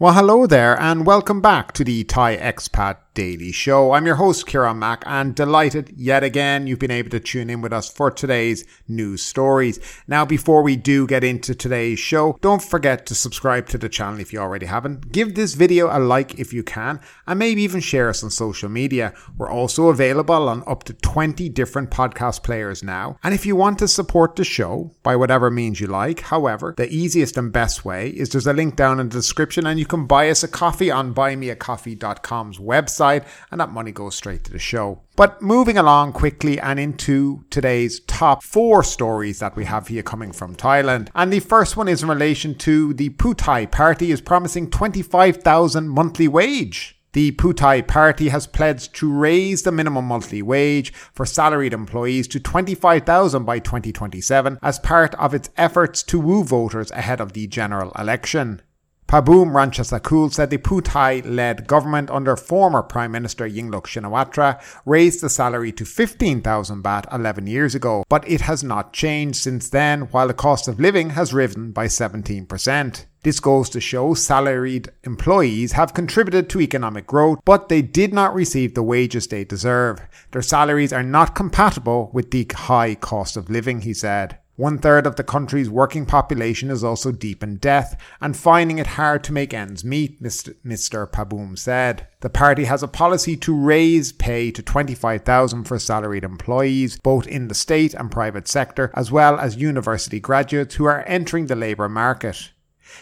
Well, hello there, and welcome back to the Thai Expat Daily Show. I'm your host, Kieran Mack, and delighted yet again you've been able to tune in with us for today's news stories. Now, before we do get into today's show, don't forget to subscribe to the channel if you already haven't. Give this video a like if you can, and maybe even share us on social media. We're also available on up to 20 different podcast players now. And if you want to support the show by whatever means you like, however, the easiest and best way is there's a link down in the description, and you can buy us a coffee on buymeacoffee.com's website side, and that money goes straight to the show. But moving along quickly and into today's top four stories that we have here coming from Thailand. And the first one is in relation to the Pheu Thai party is promising 25,000 monthly wage. The Pheu Thai party has pledged to raise the minimum monthly wage for salaried employees to 25,000 by 2027 as part of its efforts to woo voters ahead of the general election. Paopoom Rojanasakul said the Pheu Thai led government under former Prime Minister Yingluck Shinawatra raised the salary to 15,000 baht 11 years ago, but it has not changed since then, while the cost of living has risen by 17%. This goes to show salaried employees have contributed to economic growth, but they did not receive the wages they deserve. Their salaries are not compatible with the high cost of living, he said. One third of the country's working population is also deep in debt and finding it hard to make ends meet, Mr. Paopoom said. The party has a policy to raise pay to 25,000 for salaried employees, both in the state and private sector, as well as university graduates who are entering the labour market.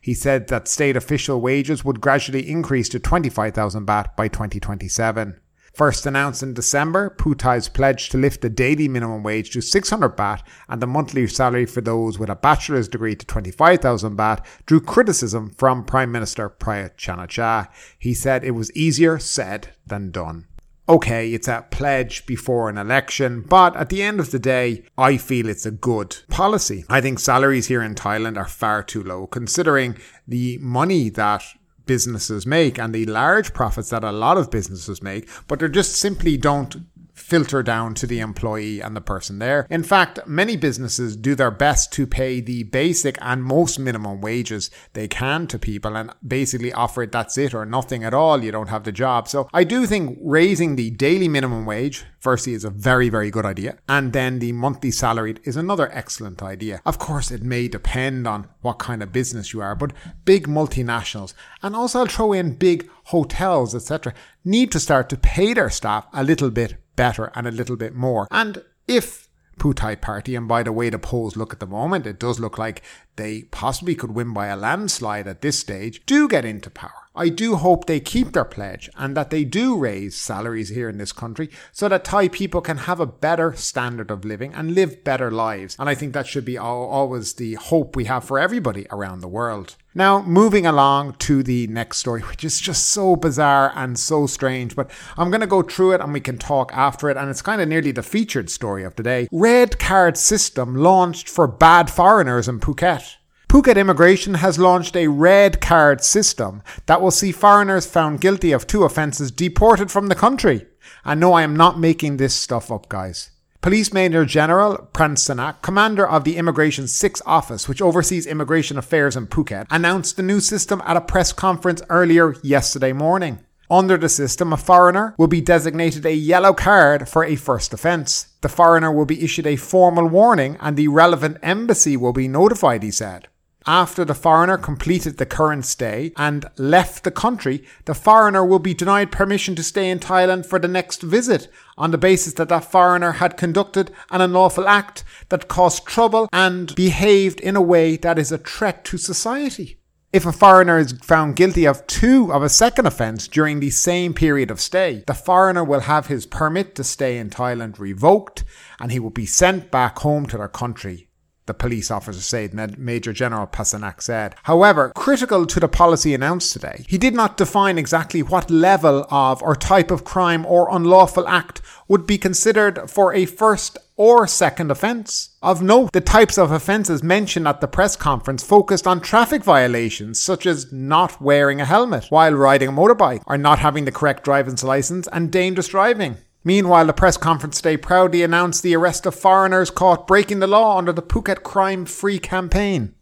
He said that state official wages would gradually increase to 25,000 baht by 2027. First announced in December, Pheu Thai's pledge to lift the daily minimum wage to 600 baht and the monthly salary for those with a bachelor's degree to 25,000 baht drew criticism from Prime Minister Prayut Chan-o-cha. He said it was easier said than done. Okay, it's a pledge before an election, but at the end of the day, I feel it's a good policy. I think salaries here in Thailand are far too low considering the money that businesses make and the large profits that a lot of businesses make, but they just simply don't filter down to the employee and the person there. In fact, many businesses do their best to pay the basic and most minimum wages they can to people and basically offer it that's it or nothing at all. You don't have the job. So I do think raising the daily minimum wage, firstly, is a very, very good idea. And then the monthly salaried is another excellent idea. Of course, it may depend on what kind of business you are, but big multinationals and also I'll throw in big hotels, etc., need to start to pay their staff a little bit better and a little bit more. And if Pheu Thai party, and by the way the polls look at the moment, it does look like they possibly could win by a landslide at this stage, do get into power. I do hope they keep their pledge and that they do raise salaries here in this country so that Thai people can have a better standard of living and live better lives. And I think that should be always the hope we have for everybody around the world. Now, moving along to the next story, which is just so bizarre and so strange, but I'm going to go through it and we can talk after it. And it's kind of nearly the featured story of the day. Red card system launched for bad foreigners in Phuket. Phuket Immigration has launched a red card system that will see foreigners found guilty of two offences deported from the country. And no, I am not making this stuff up, guys. Police Major General Pransanak, commander of the Immigration 6 Office, which oversees immigration affairs in Phuket, announced the new system at a press conference earlier yesterday morning. Under the system, a foreigner will be designated a yellow card for a first offence. The foreigner will be issued a formal warning and the relevant embassy will be notified, he said. After the foreigner completed the current stay and left the country, the foreigner will be denied permission to stay in Thailand for the next visit on the basis that that foreigner had conducted an unlawful act that caused trouble and behaved in a way that is a threat to society. If a foreigner is found guilty of two of a second offence during the same period of stay, the foreigner will have his permit to stay in Thailand revoked and he will be sent back home to their country the police officer said, Major General Pasanak said. However, critical to the policy announced today, he did not define exactly what level of or type of crime or unlawful act would be considered for a first or second offence. Of note, the types of offences mentioned at the press conference focused on traffic violations such as not wearing a helmet while riding a motorbike, or not having the correct driver's licence, and dangerous driving. Meanwhile, the press conference today proudly announced the arrest of foreigners caught breaking the law under the Phuket Crime Free campaign.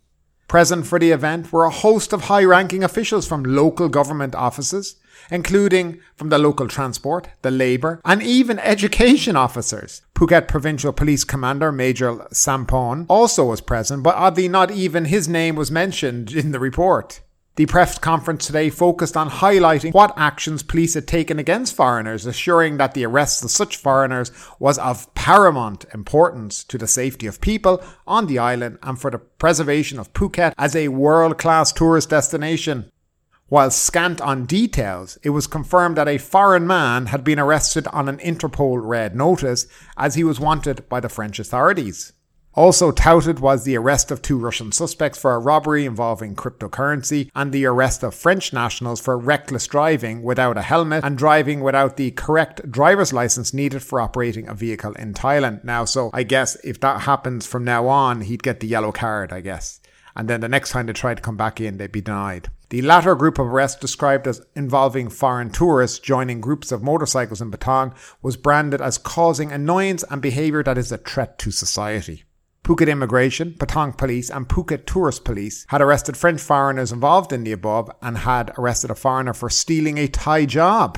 Present for the event were a host of high ranking officials from local government offices, including from the local transport, the labour, and even education officers. Phuket Provincial Police Commander Major Sampon also was present, but oddly not even his name was mentioned in the report. The press conference today focused on highlighting what actions police had taken against foreigners, assuring that the arrest of such foreigners was of paramount importance to the safety of people on the island and for the preservation of Phuket as a world class tourist destination. While scant on details, it was confirmed that a foreign man had been arrested on an Interpol red notice as he was wanted by the French authorities. Also touted was the arrest of two Russian suspects for a robbery involving cryptocurrency and the arrest of French nationals for reckless driving without a helmet and driving without the correct driver's license needed for operating a vehicle in Thailand. Now, so I guess if that happens from now on, he'd get the yellow card, I guess. And then the next time they try to come back in, they'd be denied. The latter group of arrests, described as involving foreign tourists joining groups of motorcycles in Patong, was branded as causing annoyance and behaviour that is a threat to society. Phuket Immigration, Patong Police, and Phuket Tourist Police had arrested French foreigners involved in the above and had arrested a foreigner for stealing a Thai job.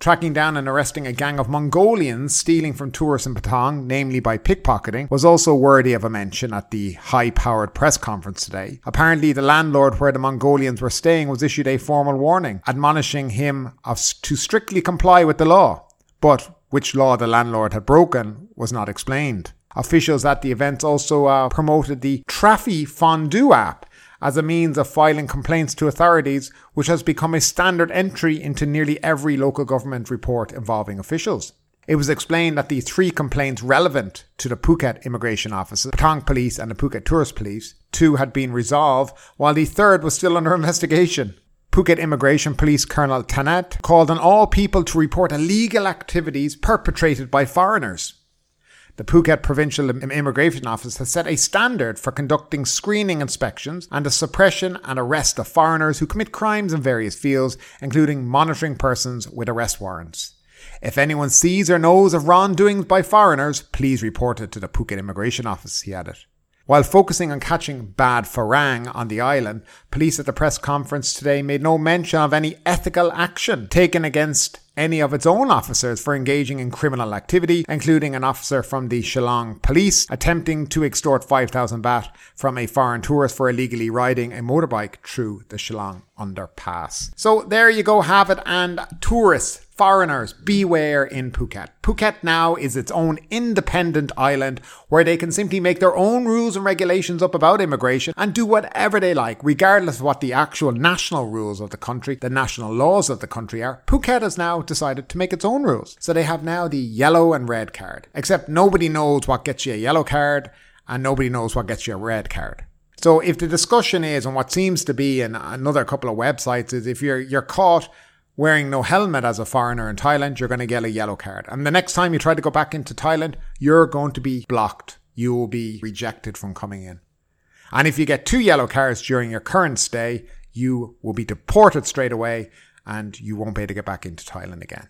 Tracking down and arresting a gang of Mongolians stealing from tourists in Patong, namely by pickpocketing, was also worthy of a mention at the high powered press conference today. Apparently, the landlord where the Mongolians were staying was issued a formal warning, admonishing him of, to strictly comply with the law. But which law the landlord had broken was not explained. Officials at the event also uh, promoted the Traffy Fondue app as a means of filing complaints to authorities, which has become a standard entry into nearly every local government report involving officials. It was explained that the three complaints relevant to the Phuket Immigration Office, Patong Police and the Phuket Tourist Police, two had been resolved, while the third was still under investigation. Phuket Immigration Police Colonel Tanat called on all people to report illegal activities perpetrated by foreigners. The Phuket Provincial Immigration Office has set a standard for conducting screening inspections and the suppression and arrest of foreigners who commit crimes in various fields, including monitoring persons with arrest warrants. If anyone sees or knows of wrongdoings by foreigners, please report it to the Phuket Immigration Office, he added. While focusing on catching bad farang on the island, police at the press conference today made no mention of any ethical action taken against any of its own officers for engaging in criminal activity, including an officer from the Chalong police attempting to extort 5,000 baht from a foreign tourist for illegally riding a motorbike through the Chalong underpass. So there you go, have it. And tourists, foreigners, beware in Phuket. Phuket now is its own independent island where they can simply make their own rules and regulations up about immigration and do whatever they like, regardless of what the actual national rules of the country, the national laws of the country are. Phuket has now decided to make its own rules. So they have now the yellow and red card. Except nobody knows what gets you a yellow card and nobody knows what gets you a red card. So if the discussion is, and what seems to be in another couple of websites, is if you're you're caught wearing no helmet as a foreigner in Thailand, you're going to get a yellow card. And the next time you try to go back into Thailand, you're going to be blocked. You will be rejected from coming in. And if you get two yellow cards during your current stay, you will be deported straight away and you won't be able to get back into Thailand again.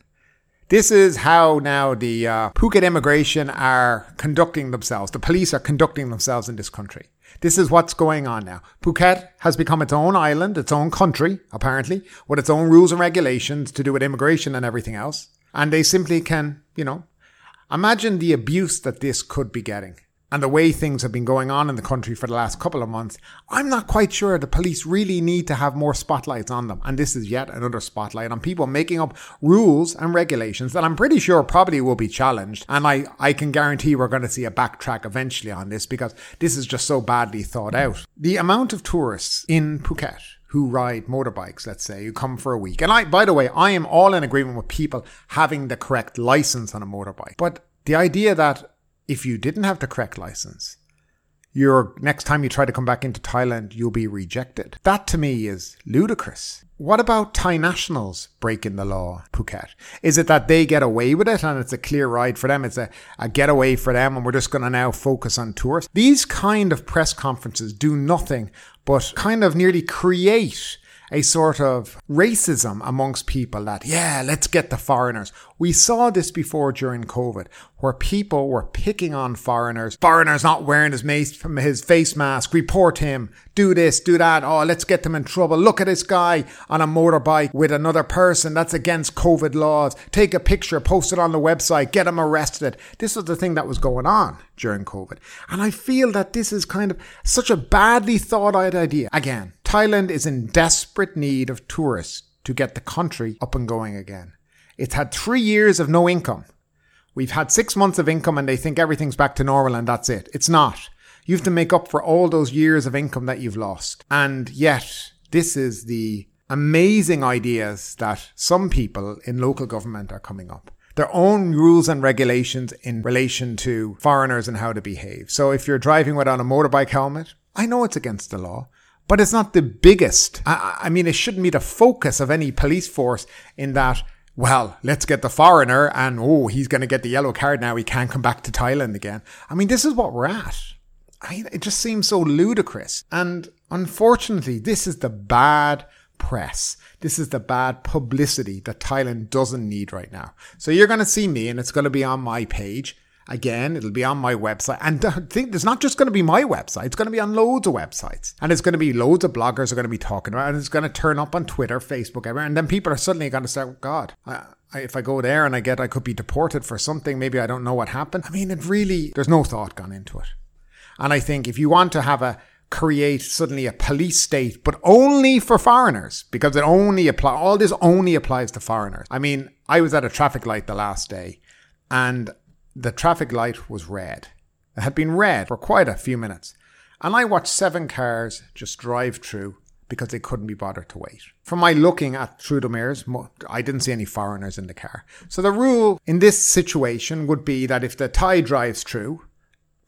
This is how now the uh, Phuket immigration are conducting themselves. The police are conducting themselves in this country. This is what's going on now. Phuket has become its own island, its own country, apparently, with its own rules and regulations to do with immigration and everything else. And they simply can, you know, imagine the abuse that this could be getting and the way things have been going on in the country for the last couple of months, I'm not quite sure the police really need to have more spotlights on them. And this is yet another spotlight on people making up rules and regulations that I'm pretty sure probably will be challenged. And I, I can guarantee we're going to see a backtrack eventually on this because this is just so badly thought out. The amount of tourists in Phuket who ride motorbikes, let's say, who come for a week. And I, by the way, I am all in agreement with people having the correct license on a motorbike. But the idea that if you didn't have the correct license, your next time you try to come back into Thailand, you'll be rejected. That to me is ludicrous. What about Thai nationals breaking the law, Phuket? Is it that they get away with it and it's a clear ride for them? It's a, a getaway for them and we're just going to now focus on tourists? These kind of press conferences do nothing but kind of nearly create a sort of racism amongst people that, yeah, let's get the foreigners. We saw this before during COVID, where people were picking on foreigners. Foreigners not wearing his, mace, his face mask, report him, do this, do that. Oh, let's get them in trouble. Look at this guy on a motorbike with another person. That's against COVID laws. Take a picture, post it on the website, get him arrested. This was the thing that was going on during COVID. And I feel that this is kind of such a badly thought out idea. Again, Thailand is in desperate need of tourists to get the country up and going again. It's had three years of no income. We've had six months of income and they think everything's back to normal and that's it. It's not. You have to make up for all those years of income that you've lost. And yet, this is the amazing ideas that some people in local government are coming up. Their own rules and regulations in relation to foreigners and how to behave. So if you're driving without a motorbike helmet, I know it's against the law, but it's not the biggest. I, I mean, it shouldn't be the focus of any police force in that well, let's get the foreigner and oh, he's going to get the yellow card now. He can't come back to Thailand again. I mean, this is what we're at. I it just seems so ludicrous. And unfortunately, this is the bad press. This is the bad publicity that Thailand doesn't need right now. So you're going to see me and it's going to be on my page Again, it'll be on my website. And think it's not just going to be my website, it's going to be on loads of websites. And it's going to be loads of bloggers are going to be talking about it. And it's going to turn up on Twitter, Facebook, everywhere. And then people are suddenly going to say, oh, God, I, I, if I go there and I get, I could be deported for something, maybe I don't know what happened. I mean, it really, there's no thought gone into it. And I think if you want to have a, create suddenly a police state, but only for foreigners, because it only apply, all this only applies to foreigners. I mean, I was at a traffic light the last day and the traffic light was red. It had been red for quite a few minutes, and I watched seven cars just drive through because they couldn't be bothered to wait. From my looking at through the mirrors, I didn't see any foreigners in the car. So the rule in this situation would be that if the Thai drives through,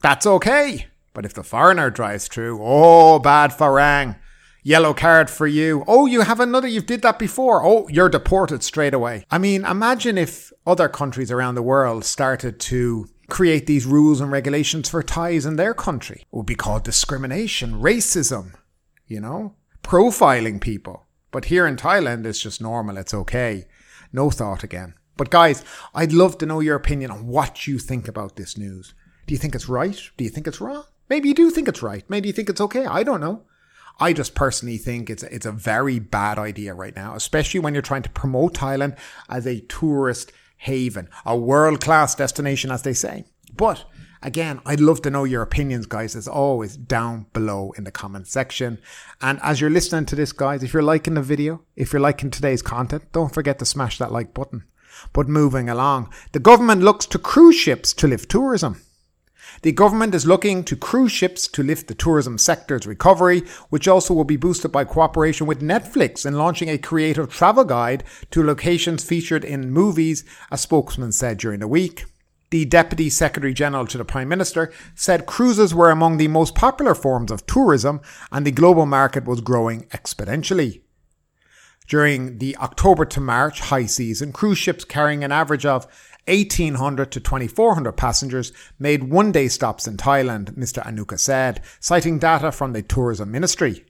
that's okay. But if the foreigner drives through, oh, bad farang. Yellow card for you. Oh, you have another. You've did that before. Oh, you're deported straight away. I mean, imagine if other countries around the world started to create these rules and regulations for Thais in their country. It would be called discrimination, racism, you know, profiling people. But here in Thailand, it's just normal. It's okay. No thought again. But guys, I'd love to know your opinion on what you think about this news. Do you think it's right? Do you think it's wrong? Maybe you do think it's right. Maybe you think it's okay. I don't know. I just personally think it's it's a very bad idea right now, especially when you're trying to promote Thailand as a tourist haven, a world class destination, as they say. But again, I'd love to know your opinions, guys, as always, down below in the comment section. And as you're listening to this, guys, if you're liking the video, if you're liking today's content, don't forget to smash that like button. But moving along, the government looks to cruise ships to lift tourism. The government is looking to cruise ships to lift the tourism sector's recovery, which also will be boosted by cooperation with Netflix in launching a creative travel guide to locations featured in movies, a spokesman said during the week. The Deputy Secretary General to the Prime Minister said cruises were among the most popular forms of tourism and the global market was growing exponentially. During the October to March high season, cruise ships carrying an average of 1,800 to 2,400 passengers made one day stops in Thailand, Mr. Anucha said, citing data from the tourism ministry.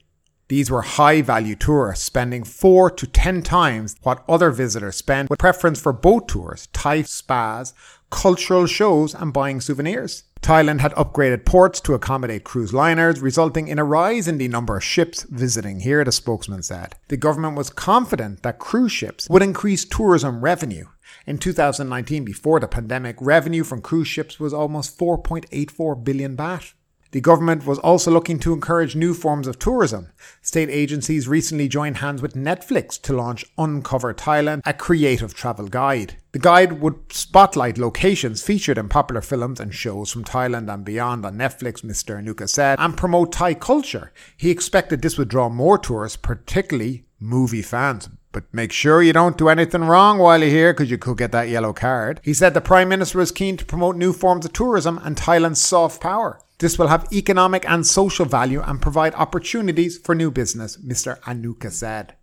These were high value tourists spending four to ten times what other visitors spend with preference for boat tours, Thai spas, cultural shows and buying souvenirs. Thailand had upgraded ports to accommodate cruise liners, resulting in a rise in the number of ships visiting here, the spokesman said. The government was confident that cruise ships would increase tourism revenue. In 2019, before the pandemic, revenue from cruise ships was almost 4.84 billion baht. The government was also looking to encourage new forms of tourism. State agencies recently joined hands with Netflix to launch Uncover Thailand, a creative travel guide. The guide would spotlight locations featured in popular films and shows from Thailand and beyond on Netflix, Mr. Anucha said, and promote Thai culture. He expected this would draw more tourists, particularly movie fans. But make sure you don't do anything wrong while you're here because you could get that yellow card. He said the Prime Minister is keen to promote new forms of tourism and Thailand's soft power. This will have economic and social value and provide opportunities for new business, Mr. Anucha said.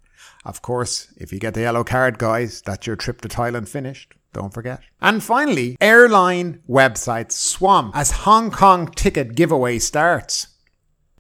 Of course, if you get the yellow card, guys, that's your trip to Thailand finished. Don't forget. And finally, airline websites swamp as Hong Kong ticket giveaway starts.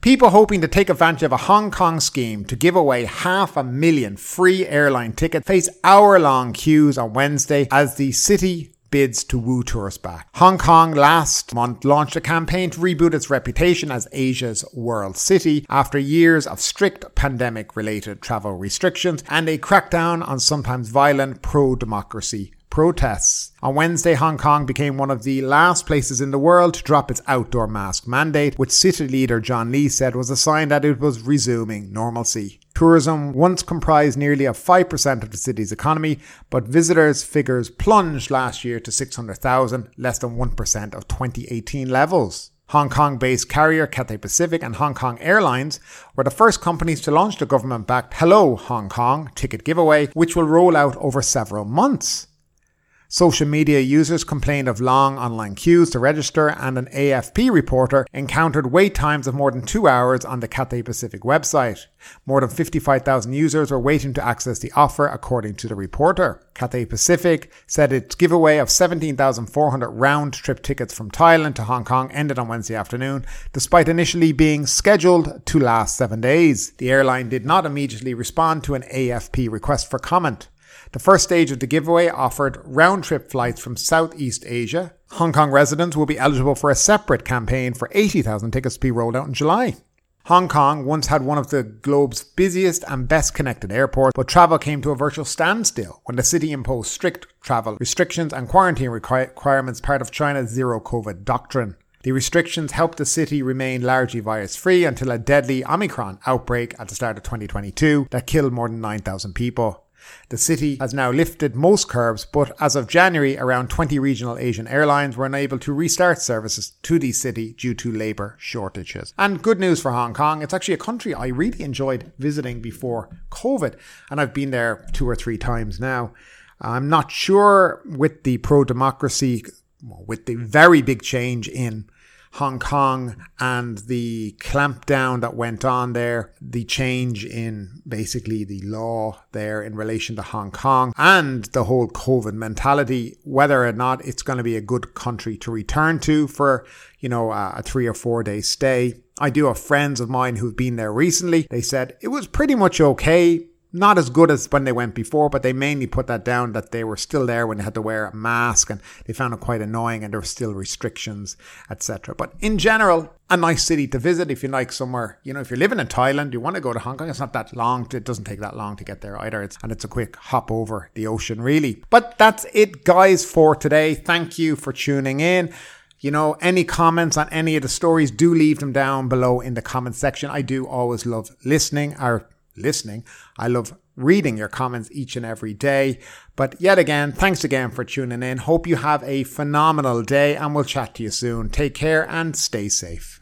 People hoping to take advantage of a Hong Kong scheme to give away half a million free airline tickets face hour long queues on Wednesday as the city bids to woo tourists back. Hong Kong last month launched a campaign to reboot its reputation as Asia's world city after years of strict pandemic related travel restrictions and a crackdown on sometimes violent pro democracy protests. On Wednesday, Hong Kong became one of the last places in the world to drop its outdoor mask mandate, which city leader John Lee said was a sign that it was resuming normalcy. Tourism once comprised nearly a 5% of the city's economy, but visitors' figures plunged last year to 600,000, less than 1% of 2018 levels. Hong Kong based carrier Cathay Pacific and Hong Kong Airlines were the first companies to launch the government backed Hello Hong Kong ticket giveaway, which will roll out over several months. Social media users complained of long online queues to register, and an AFP reporter encountered wait times of more than two hours on the Cathay Pacific website. More than 55,000 users were waiting to access the offer, according to the reporter. Cathay Pacific said its giveaway of 17,400 round trip tickets from Thailand to Hong Kong ended on Wednesday afternoon, despite initially being scheduled to last seven days. The airline did not immediately respond to an AFP request for comment. The first stage of the giveaway offered round trip flights from Southeast Asia. Hong Kong residents will be eligible for a separate campaign for 80,000 tickets to be rolled out in July. Hong Kong once had one of the globe's busiest and best connected airports, but travel came to a virtual standstill when the city imposed strict travel restrictions and quarantine requirements part of China's zero COVID doctrine. The restrictions helped the city remain largely virus free until a deadly Omicron outbreak at the start of 2022 that killed more than 9,000 people. The city has now lifted most curbs, but as of January, around 20 regional Asian airlines were unable to restart services to the city due to labour shortages. And good news for Hong Kong, it's actually a country I really enjoyed visiting before COVID, and I've been there two or three times now. I'm not sure with the pro democracy, with the very big change in Hong Kong and the clampdown that went on there, the change in basically the law there in relation to Hong Kong, and the whole COVID mentality, whether or not it's going to be a good country to return to for, you know, a, three or four day stay. I do have friends of mine who've been there recently. They said it was pretty much okay not as good as when they went before, but they mainly put that down that they were still there when they had to wear a mask and they found it quite annoying and there were still restrictions, etc. But in general, a nice city to visit if you like somewhere. You know, if you're living in Thailand, you want to go to Hong Kong. It's not that long. It doesn't take that long to get there either. It's, and it's a quick hop over the ocean, really. But that's it, guys, for today. Thank you for tuning in. You know, any comments on any of the stories, do leave them down below in the comment section. I do always love listening or listening. I love reading your comments each and every day. But yet again, thanks again for tuning in. Hope you have a phenomenal day and we'll chat to you soon. Take care and stay safe.